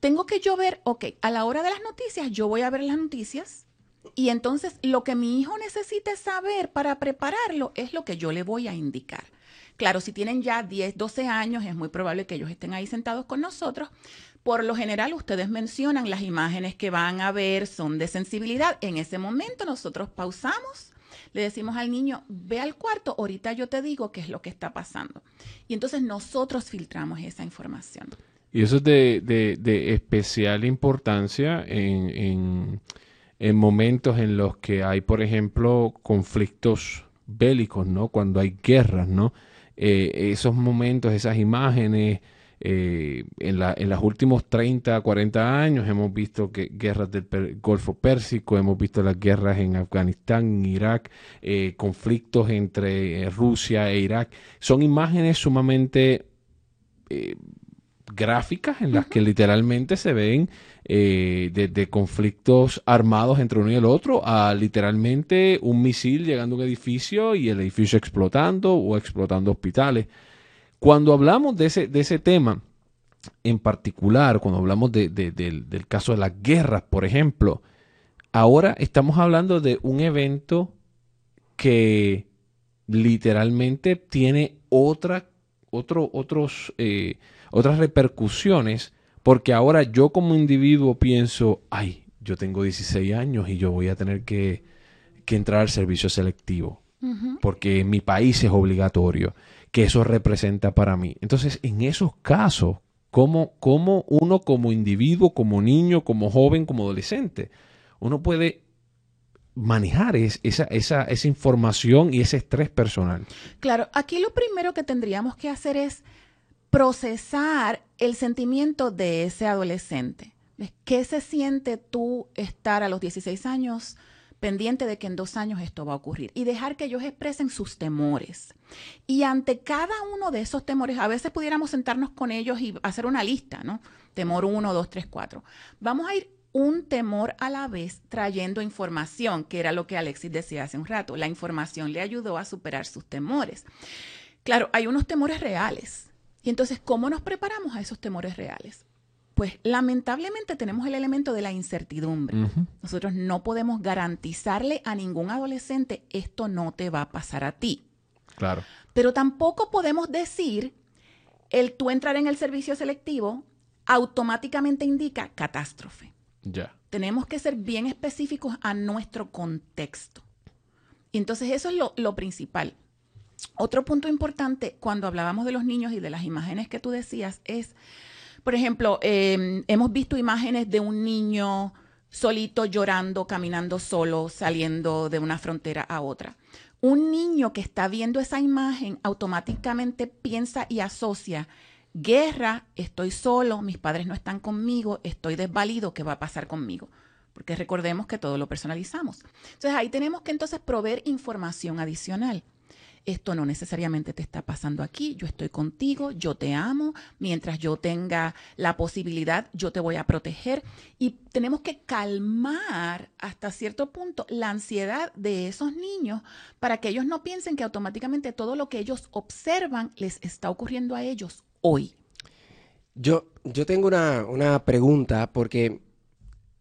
tengo que yo ver, ok, a la hora de las noticias, yo voy a ver las noticias. Y entonces lo que mi hijo necesite saber para prepararlo es lo que yo le voy a indicar. Claro, si tienen ya 10, 12 años, es muy probable que ellos estén ahí sentados con nosotros. Por lo general, ustedes mencionan las imágenes que van a ver son de sensibilidad. En ese momento nosotros pausamos, le decimos al niño, ve al cuarto, ahorita yo te digo qué es lo que está pasando. Y entonces nosotros filtramos esa información.
Y eso es de, de- de especial importancia en, en- en momentos en los que hay, por ejemplo, conflictos bélicos, ¿no? Cuando hay guerras, ¿no? Eh, esos momentos, esas imágenes, eh, en, la, en los últimos 30, 40 años hemos visto que guerras del Golfo Pérsico, hemos visto las guerras en Afganistán, en Irak, eh, conflictos entre eh, Rusia e Irak. Son imágenes sumamente eh, gráficas en las que literalmente se ven eh, de, de conflictos armados entre uno y el otro a literalmente un misil llegando a un edificio y el edificio explotando o explotando hospitales. Cuando hablamos de ese, de ese tema en particular, cuando hablamos de- de- del, del caso de las guerras, por ejemplo, ahora estamos hablando de un evento que literalmente tiene otra, otro, otros, eh, otras repercusiones, porque ahora yo como individuo pienso, ay, yo tengo 16 años y yo voy a tener que, que entrar al servicio selectivo porque en mi país es obligatorio, que eso representa para mí. Entonces, en esos casos, ¿cómo, cómo uno como individuo, como niño, como joven, como adolescente, uno puede manejar es- esa, esa, esa información y ese estrés personal?
Claro, aquí lo primero que tendríamos que hacer es procesar el sentimiento de ese adolescente. ¿Qué se siente tú estar a los 16 años pendiente de que en dos años esto va a ocurrir? Y dejar que ellos expresen sus temores. Y ante cada uno de esos temores, a veces pudiéramos sentarnos con ellos y hacer una lista, ¿no? Temor 1, 2, 3, 4. Vamos a ir un temor a la vez trayendo información, que era lo que Alexis decía hace un rato. La información le ayudó a superar sus temores. Claro, hay unos temores reales. Y entonces, ¿cómo nos preparamos a esos temores reales? Pues lamentablemente tenemos el elemento de la incertidumbre. Nosotros no podemos garantizarle a ningún adolescente esto no te va a pasar a ti.
Claro.
Pero tampoco podemos decir el tú entrar en el servicio selectivo automáticamente indica catástrofe.
Ya.
Tenemos que ser bien específicos a nuestro contexto. Y entonces eso es lo, lo principal. Otro punto importante cuando hablábamos de los niños y de las imágenes que tú decías es, por ejemplo, eh, hemos visto imágenes de un niño solito llorando, caminando solo, saliendo de una frontera a otra. Un niño que está viendo esa imagen automáticamente piensa y asocia guerra, estoy solo, mis padres no están conmigo, estoy desvalido, ¿qué va a pasar conmigo? Porque recordemos que todo lo personalizamos. Entonces ahí tenemos que entonces proveer información adicional. Esto no necesariamente te está pasando aquí, yo estoy contigo, yo te amo, mientras yo tenga la posibilidad, yo te voy a proteger. Y tenemos que calmar hasta cierto punto la ansiedad de esos niños para que ellos no piensen que automáticamente todo lo que ellos observan les está ocurriendo a ellos hoy.
Yo, yo tengo una, una pregunta porque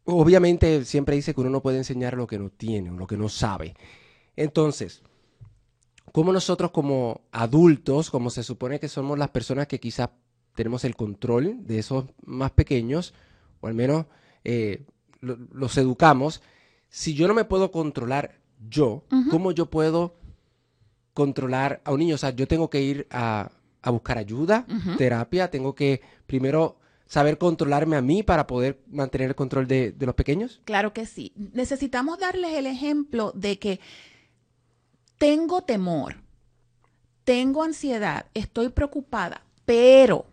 obviamente siempre dice que uno no puede enseñar lo que no tiene o lo que no sabe. Entonces, ¿cómo nosotros como adultos, como se supone que somos las personas que quizás tenemos el control de esos más pequeños, o al menos eh, lo- los educamos, si yo no me puedo controlar yo. ¿cómo yo puedo controlar a un niño? O sea, yo tengo que ir a, a buscar ayuda, terapia, tengo que primero saber controlarme a mí para poder mantener el control de, de los pequeños.
Claro que sí. Necesitamos darles el ejemplo de que tengo temor, tengo ansiedad, estoy preocupada, pero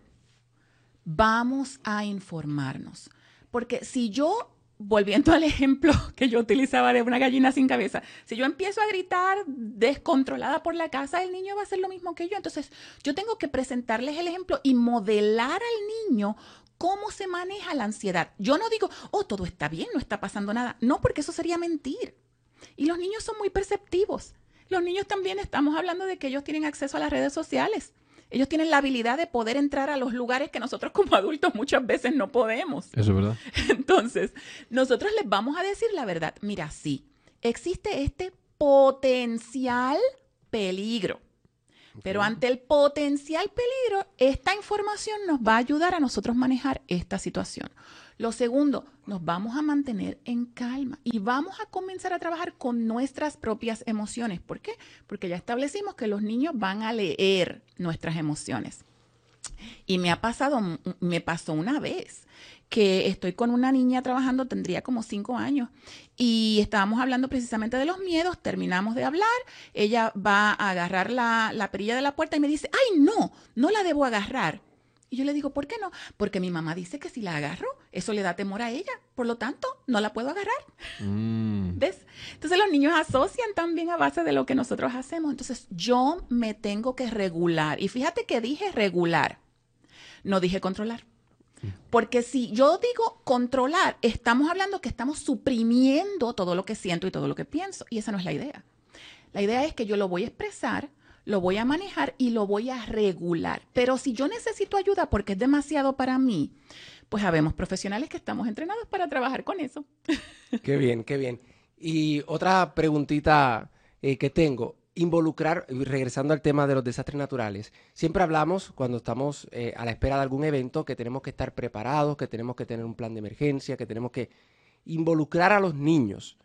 vamos a informarnos. Porque si yo, volviendo <laughs> al ejemplo que yo utilizaba de una gallina sin cabeza, si yo empiezo a gritar descontrolada por la casa, el niño va a hacer lo mismo que yo. Entonces, yo tengo que presentarles el ejemplo y modelar al niño cómo se maneja la ansiedad. Yo no digo, oh, todo está bien, no está pasando nada. No, porque eso sería mentir. Y los niños son muy perceptivos. Los niños también estamos hablando de que ellos tienen acceso a las redes sociales. Ellos tienen la habilidad de poder entrar a los lugares que nosotros como adultos muchas veces no podemos.
Eso es verdad. <laughs>
Entonces, nosotros les vamos a decir la verdad. Mira, sí, existe este potencial peligro. Pero ante el potencial peligro, esta información nos va a ayudar a nosotros manejar esta situación. Lo segundo, nos vamos a mantener en calma y vamos a comenzar a trabajar con nuestras propias emociones. ¿Por qué? Porque ya establecimos que los niños van a leer nuestras emociones. Y me ha pasado, me pasó una vez que estoy con una niña trabajando, tendría como cinco años, y estábamos hablando precisamente de los miedos, terminamos de hablar, ella va a agarrar la, la perilla de la puerta y me dice, ay, no, no la debo agarrar. Y yo le digo, ¿por qué no? Porque mi mamá dice que si la agarro, eso le da temor a ella. Por lo tanto, no la puedo agarrar.
Mm.
¿Ves? Entonces los niños asocian también a base de lo que nosotros hacemos. Entonces yo me tengo que regular. Y fíjate que dije regular, no dije controlar. Porque si yo digo controlar, estamos hablando que estamos suprimiendo todo lo que siento y todo lo que pienso. Y esa no es la idea. La idea es que yo lo voy a expresar, lo voy a manejar y lo voy a regular. Pero si yo necesito ayuda porque es demasiado para mí, pues habemos profesionales que estamos entrenados para trabajar con eso. <laughs>
Qué bien, qué bien. Y otra preguntita eh, que tengo, involucrar, regresando al tema de los desastres naturales, siempre hablamos cuando estamos eh, a la espera de algún evento que tenemos que estar preparados, que tenemos que tener un plan de emergencia, que tenemos que involucrar a los niños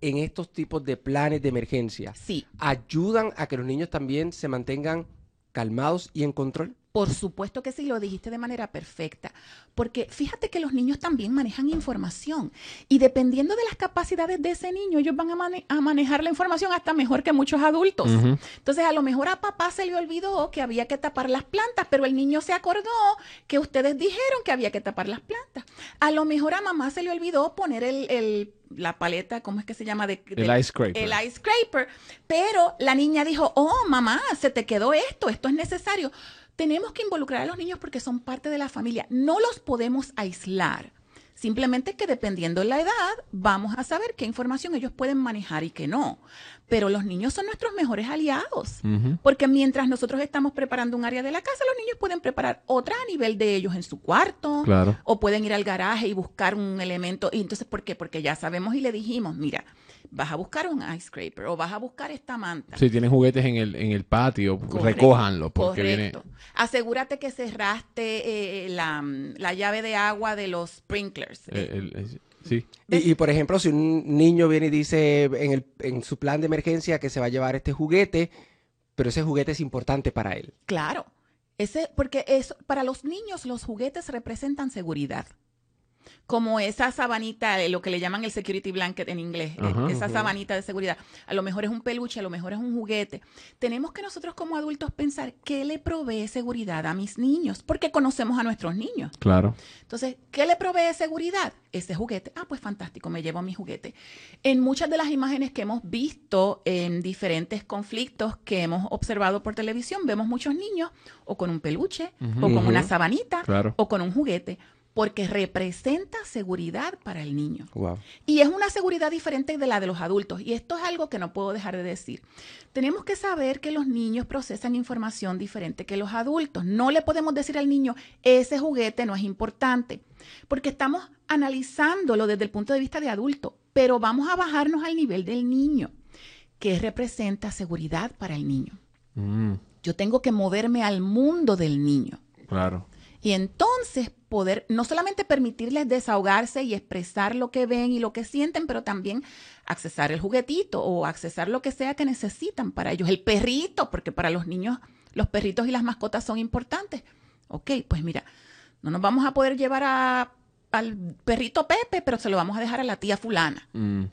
en estos tipos de planes de emergencia.
Sí,
¿Ayudan a que los niños también se mantengan calmados y en control?
Por supuesto que sí, lo dijiste de manera perfecta, porque fíjate que los niños también manejan información y dependiendo de las capacidades de ese niño, ellos van a, mane- a manejar la información hasta mejor que muchos adultos. Entonces, a lo mejor a papá se le olvidó que había que tapar las plantas, pero el niño se acordó que ustedes dijeron que había que tapar las plantas. A lo mejor a mamá se le olvidó poner el, el- la paleta, ¿cómo es que se llama? De,
El ice scraper.
El ice scraper. Pero la niña dijo, oh, mamá, se te quedó esto, esto es necesario. Tenemos que involucrar a los niños porque son parte de la familia. No los podemos aislar. Simplemente que dependiendo de la edad, vamos a saber qué información ellos pueden manejar y qué no. Pero los niños son nuestros mejores aliados. Porque mientras nosotros estamos preparando un área de la casa, los niños pueden preparar otra a nivel de ellos en su cuarto.
Claro.
O pueden ir al garaje y buscar un elemento. Y entonces, ¿por qué? Porque ya sabemos y le dijimos, mira, vas a buscar un ice scraper o vas a buscar esta manta.
Si tienen juguetes en el, en el patio,
Correcto,
recójanlo porque viene...
Correcto. Asegúrate que cerraste eh, la, la llave de agua de los sprinklers.
el- el- sí.
Y, y, por ejemplo, si un niño viene y dice en, el, en su plan de emergencia que se va a llevar este juguete, pero ese juguete es importante para él.
Claro. Ese, porque es, para los niños los juguetes representan seguridad. Como esa sabanita, lo que le llaman el security blanket en inglés, eh,
Ajá.
esa sabanita de seguridad. A lo mejor es un peluche, a lo mejor es un juguete. Tenemos que nosotros como adultos pensar qué le provee seguridad a mis niños, porque conocemos a nuestros niños.
Claro.
Entonces, ¿qué le provee seguridad? Ese juguete. Ah, pues fantástico, me llevo mi juguete. En muchas de las imágenes que hemos visto en diferentes conflictos que hemos observado por televisión, vemos muchos niños o con un peluche, o con una sabanita,
Claro.
o con un juguete, porque representa seguridad para el niño.
Wow.
Y es una seguridad diferente de la de los adultos. Y esto es algo que no puedo dejar de decir. Tenemos que saber que los niños procesan información diferente que los adultos. No le podemos decir al niño, ese juguete no es importante, porque estamos analizándolo desde el punto de vista de adulto, pero vamos a bajarnos al nivel del niño, que representa seguridad para el niño.
Mm,
Yo tengo que moverme al mundo del niño.
claro.
Y entonces poder no solamente permitirles desahogarse y expresar lo que ven y lo que sienten, pero también accesar el juguetito o accesar lo que sea que necesitan para ellos. El perrito, porque para los niños los perritos y las mascotas son importantes. Ok, pues mira, no nos vamos a poder llevar a- al perrito Pepe, pero se lo vamos a dejar a la tía fulana.
Mm,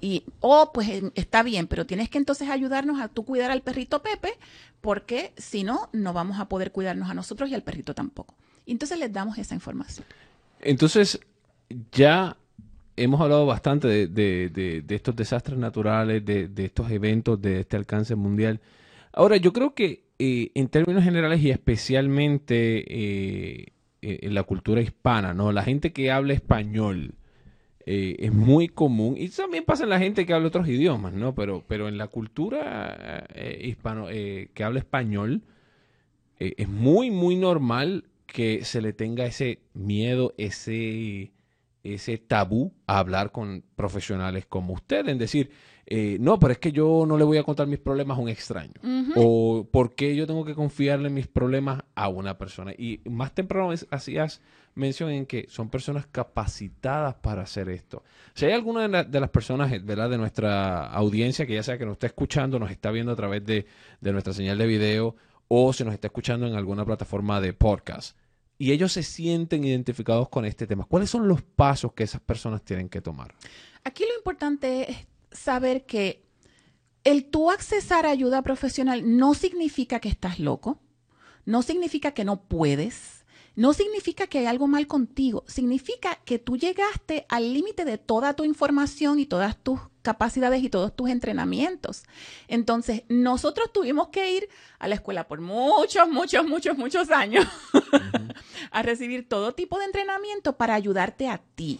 Y-. Y, oh, pues eh, está bien, pero tienes que entonces ayudarnos a tú cuidar al perrito Pepe, porque si no, no vamos a poder cuidarnos a nosotros y al perrito tampoco. Y entonces les damos esa información.
Entonces, ya hemos hablado bastante de, de- de- estos desastres naturales, de, estos eventos de este alcance mundial. Ahora, yo creo que eh, en términos generales y especialmente eh, eh, en la cultura hispana, ¿no? La gente que habla español es muy común, y también pasa en la gente que habla otros idiomas, ¿no? Pero, pero en la cultura hispano, que habla español, es muy, muy normal que se le tenga ese miedo, ese, ese tabú a hablar con profesionales como usted, en decir, eh, no, pero es que yo no le voy a contar mis problemas a un extraño. O por qué yo tengo que confiarle mis problemas a una persona. Y más temprano hacías mención en que son personas capacitadas para hacer esto. Si hay alguna de, la- de las personas eh, ¿verdad? de nuestra audiencia que ya sea que nos está escuchando, nos está viendo a través de, de nuestra señal de video o se nos está escuchando en alguna plataforma de podcast y ellos se sienten identificados con este tema, ¿cuáles son los pasos que esas personas tienen que tomar?
Aquí lo importante es saber que el tú accesar a ayuda profesional no significa que estás loco, no significa que no puedes, no significa que hay algo mal contigo, significa que tú llegaste al límite de toda tu información y todas tus capacidades y todos tus entrenamientos. Entonces, nosotros tuvimos que ir a la escuela por muchos, muchos, muchos, muchos años <laughs> a recibir todo tipo de entrenamiento para ayudarte a ti.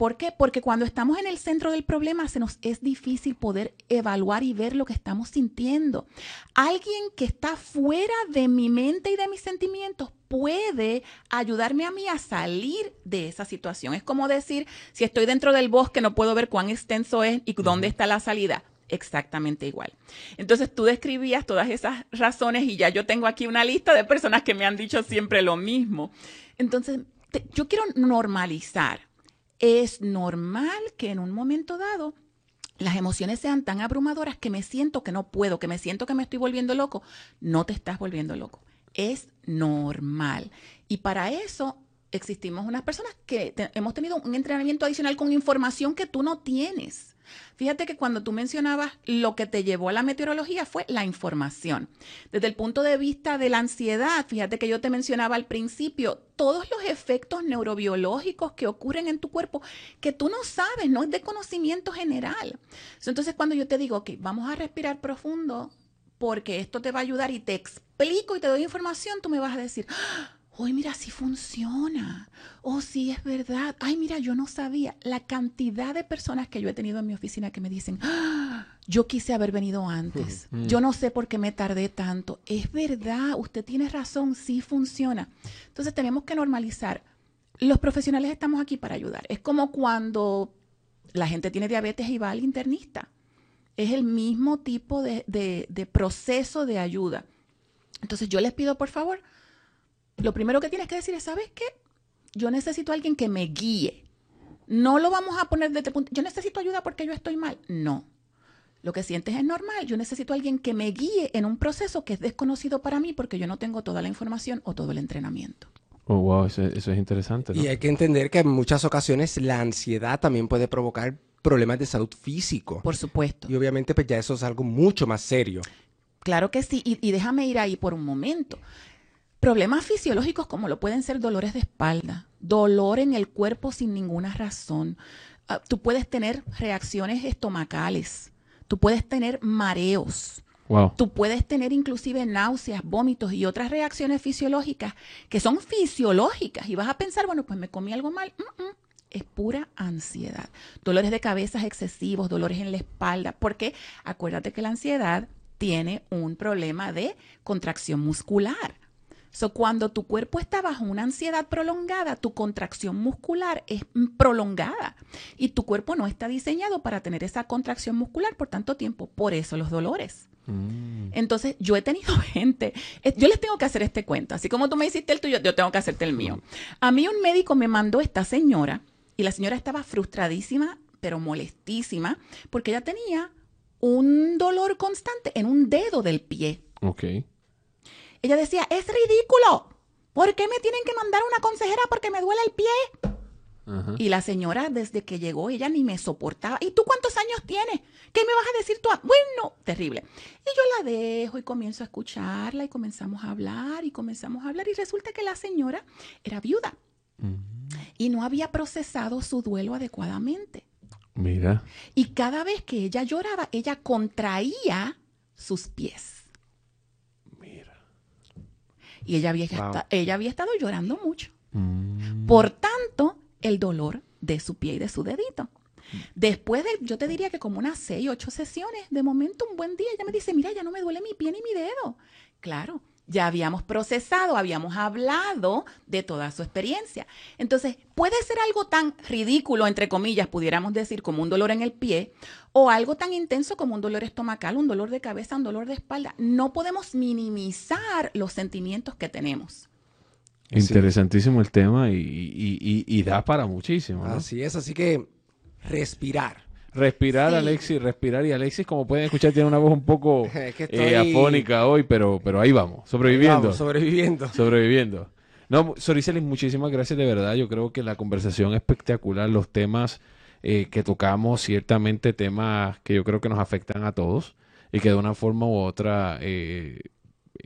¿Por qué? Porque cuando estamos en el centro del problema se nos es difícil poder evaluar y ver lo que estamos sintiendo. Alguien que está fuera de mi mente y de mis sentimientos puede ayudarme a mí a salir de esa situación. Es como decir, si estoy dentro del bosque no puedo ver cuán extenso es y dónde está la salida exactamente igual. Entonces tú describías todas esas razones y ya yo tengo aquí una lista de personas que me han dicho siempre lo mismo. Entonces, yo quiero normalizar es normal que en un momento dado las emociones sean tan abrumadoras que me siento que no puedo, que me siento que me estoy volviendo loco. No te estás volviendo loco. Es normal. Y para eso existimos unas personas que hemos tenido un entrenamiento adicional con información que tú no tienes. Fíjate que cuando tú mencionabas lo que te llevó a la meteorología fue la información. Desde el punto de vista de la ansiedad, fíjate que yo te mencionaba al principio todos los efectos neurobiológicos que ocurren en tu cuerpo que tú no sabes, no es de conocimiento general. Entonces cuando yo te digo, ok, vamos a respirar profundo porque esto te va a ayudar y te explico y te doy información, tú me vas a decir, ¡Ay, mira, sí funciona. Oh, sí, es verdad. Ay, mira, yo no sabía. La cantidad de personas que yo he tenido en mi oficina que me dicen, ¡Ah! yo quise haber venido antes. <laughs> Mm. Yo no sé por qué me tardé tanto. Es verdad, usted tiene razón, sí funciona. Entonces tenemos que normalizar. Los profesionales estamos aquí para ayudar. Es como cuando la gente tiene diabetes y va al internista. Es el mismo tipo de, de proceso de ayuda. Entonces yo les pido, por favor, lo primero que tienes que decir es, ¿sabes qué? Yo necesito a alguien que me guíe. No lo vamos a poner desde punto, yo necesito ayuda porque yo estoy mal. No. Lo que sientes es normal. Yo necesito a alguien que me guíe en un proceso que es desconocido para mí porque yo no tengo toda la información o todo el entrenamiento.
Oh, wow, eso, es interesante.
Y hay que entender que en muchas ocasiones la ansiedad también puede provocar problemas de salud físico.
Por supuesto.
Y obviamente pues ya eso es algo mucho más serio.
Claro que sí. y déjame ir ahí por un momento. Problemas fisiológicos como lo pueden ser dolores de espalda, dolor en el cuerpo sin ninguna razón. Ah, tú puedes tener reacciones estomacales, tú puedes tener mareos, tú puedes tener inclusive náuseas, vómitos y otras reacciones fisiológicas que son fisiológicas y vas a pensar, bueno, pues me comí algo mal. es pura ansiedad. Dolores de cabeza excesivos, dolores en la espalda, porque acuérdate que la ansiedad tiene un problema de contracción muscular. So, cuando tu cuerpo está bajo una ansiedad prolongada, tu contracción muscular es prolongada y tu cuerpo no está diseñado para tener esa contracción muscular por tanto tiempo. Por eso los dolores. Mm. Entonces, yo he tenido <laughs> gente, eh, yo les tengo que hacer este cuento, así como tú me hiciste el tuyo, yo tengo que hacerte el mío. A mí un médico me mandó esta señora y la señora estaba frustradísima, pero molestísima, porque ella tenía un dolor constante en un dedo del pie.
Ok.
Ella decía, es ridículo. ¿Por qué me tienen que mandar una consejera porque me duele el pie? Y la señora, desde que llegó, ella ni me soportaba. ¿Y tú cuántos años tienes? ¿Qué me vas a decir tú? Bueno, terrible. Y yo la dejo y comienzo a escucharla y comenzamos a hablar y comenzamos a hablar. Y resulta que la señora era viuda y no había procesado su duelo adecuadamente.
Mira.
Y cada vez que ella lloraba, ella contraía sus pies. Y ella había, ella había estado llorando mucho. Mm. Por tanto, el dolor de su pie y de su dedito. Después de, yo te diría que como unas seis, ocho sesiones, de momento un buen día ella me dice, mira, ya no me duele mi pie ni mi dedo. Claro, ya habíamos procesado, habíamos hablado de toda su experiencia. Entonces, puede ser algo tan ridículo, entre comillas, pudiéramos decir, como un dolor en el pie, o algo tan intenso como un dolor estomacal, un dolor de cabeza, un dolor de espalda. No podemos minimizar los sentimientos que tenemos.
Interesantísimo el tema y, da para muchísimo.
Así es, así que respirar
Respirar, Alexis, respirar. Y Alexis, como pueden escuchar, tiene una voz un poco <laughs> eh, afónica hoy, pero, pero ahí vamos, sobreviviendo.
sobreviviendo. <laughs>
Sobreviviendo. No, Soricelis, muchísimas gracias de verdad. Yo creo que la conversación es espectacular. Los temas eh, que tocamos, ciertamente temas que yo creo que nos afectan a todos y que de una forma u otra eh,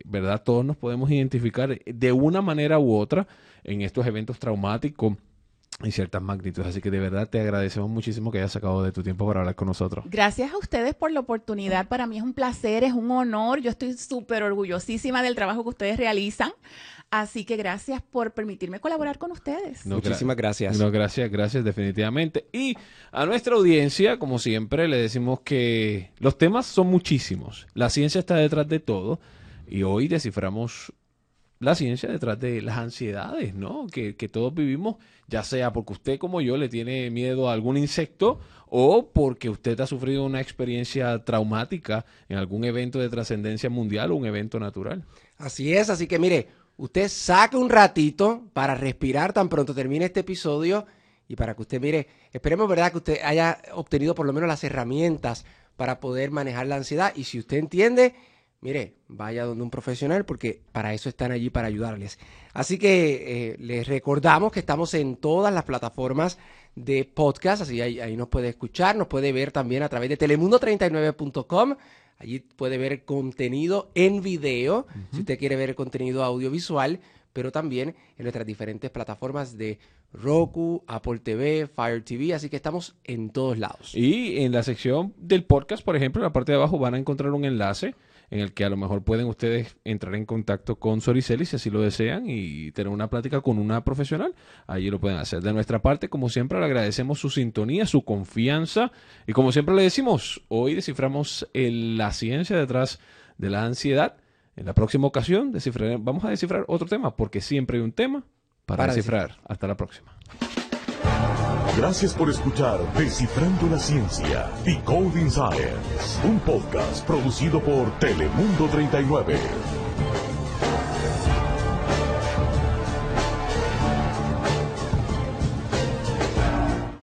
¿verdad? Todos nos podemos identificar de una manera u otra en estos eventos traumáticos y ciertas magnitudes. Así que de verdad te agradecemos muchísimo que hayas sacado de tu tiempo para hablar con nosotros.
Gracias a ustedes por la oportunidad. Para mí es un placer, es un honor. Yo estoy súper orgullosísima del trabajo que ustedes realizan. Así que gracias por permitirme colaborar con ustedes.
No,
Muchísimas gracias.
No, gracias, gracias, definitivamente. Y a nuestra audiencia, como siempre, le decimos que los temas son muchísimos. La ciencia está detrás de todo. Y hoy desciframos la ciencia detrás de las ansiedades, ¿no? Que, que todos vivimos, ya sea porque usted como yo le tiene miedo a algún insecto o porque usted ha sufrido una experiencia traumática en algún evento de trascendencia mundial o un evento natural.
Así es, así que mire, usted saque un ratito para respirar tan pronto termine este episodio y para que usted mire, esperemos verdad que usted haya obtenido por lo menos las herramientas para poder manejar la ansiedad y si usted entiende, mire, vaya donde un profesional porque para eso están allí para ayudarles. Así que eh, les recordamos que estamos en todas las plataformas de podcast, así ahí, ahí nos puede escuchar, nos puede ver también a través de telemundo39.com. Allí puede ver contenido en video, si usted quiere ver contenido audiovisual, pero también en nuestras diferentes plataformas de Roku, Apple TV, Fire TV, así que estamos en todos lados.
Y en la sección del podcast, por ejemplo, en la parte de abajo van a encontrar un enlace en el que a lo mejor pueden ustedes entrar en contacto con Soriceli si así lo desean y tener una plática con una profesional. Allí lo pueden hacer. De nuestra parte, como siempre, le agradecemos su sintonía, su confianza y como siempre le decimos, hoy desciframos el- la ciencia detrás de la ansiedad. En la próxima ocasión vamos a descifrar otro tema porque siempre hay un tema para,
Para
descifrar. Hasta la próxima.
Gracias por escuchar Descifrando la Ciencia, Decoding Science, un podcast producido por Telemundo 39.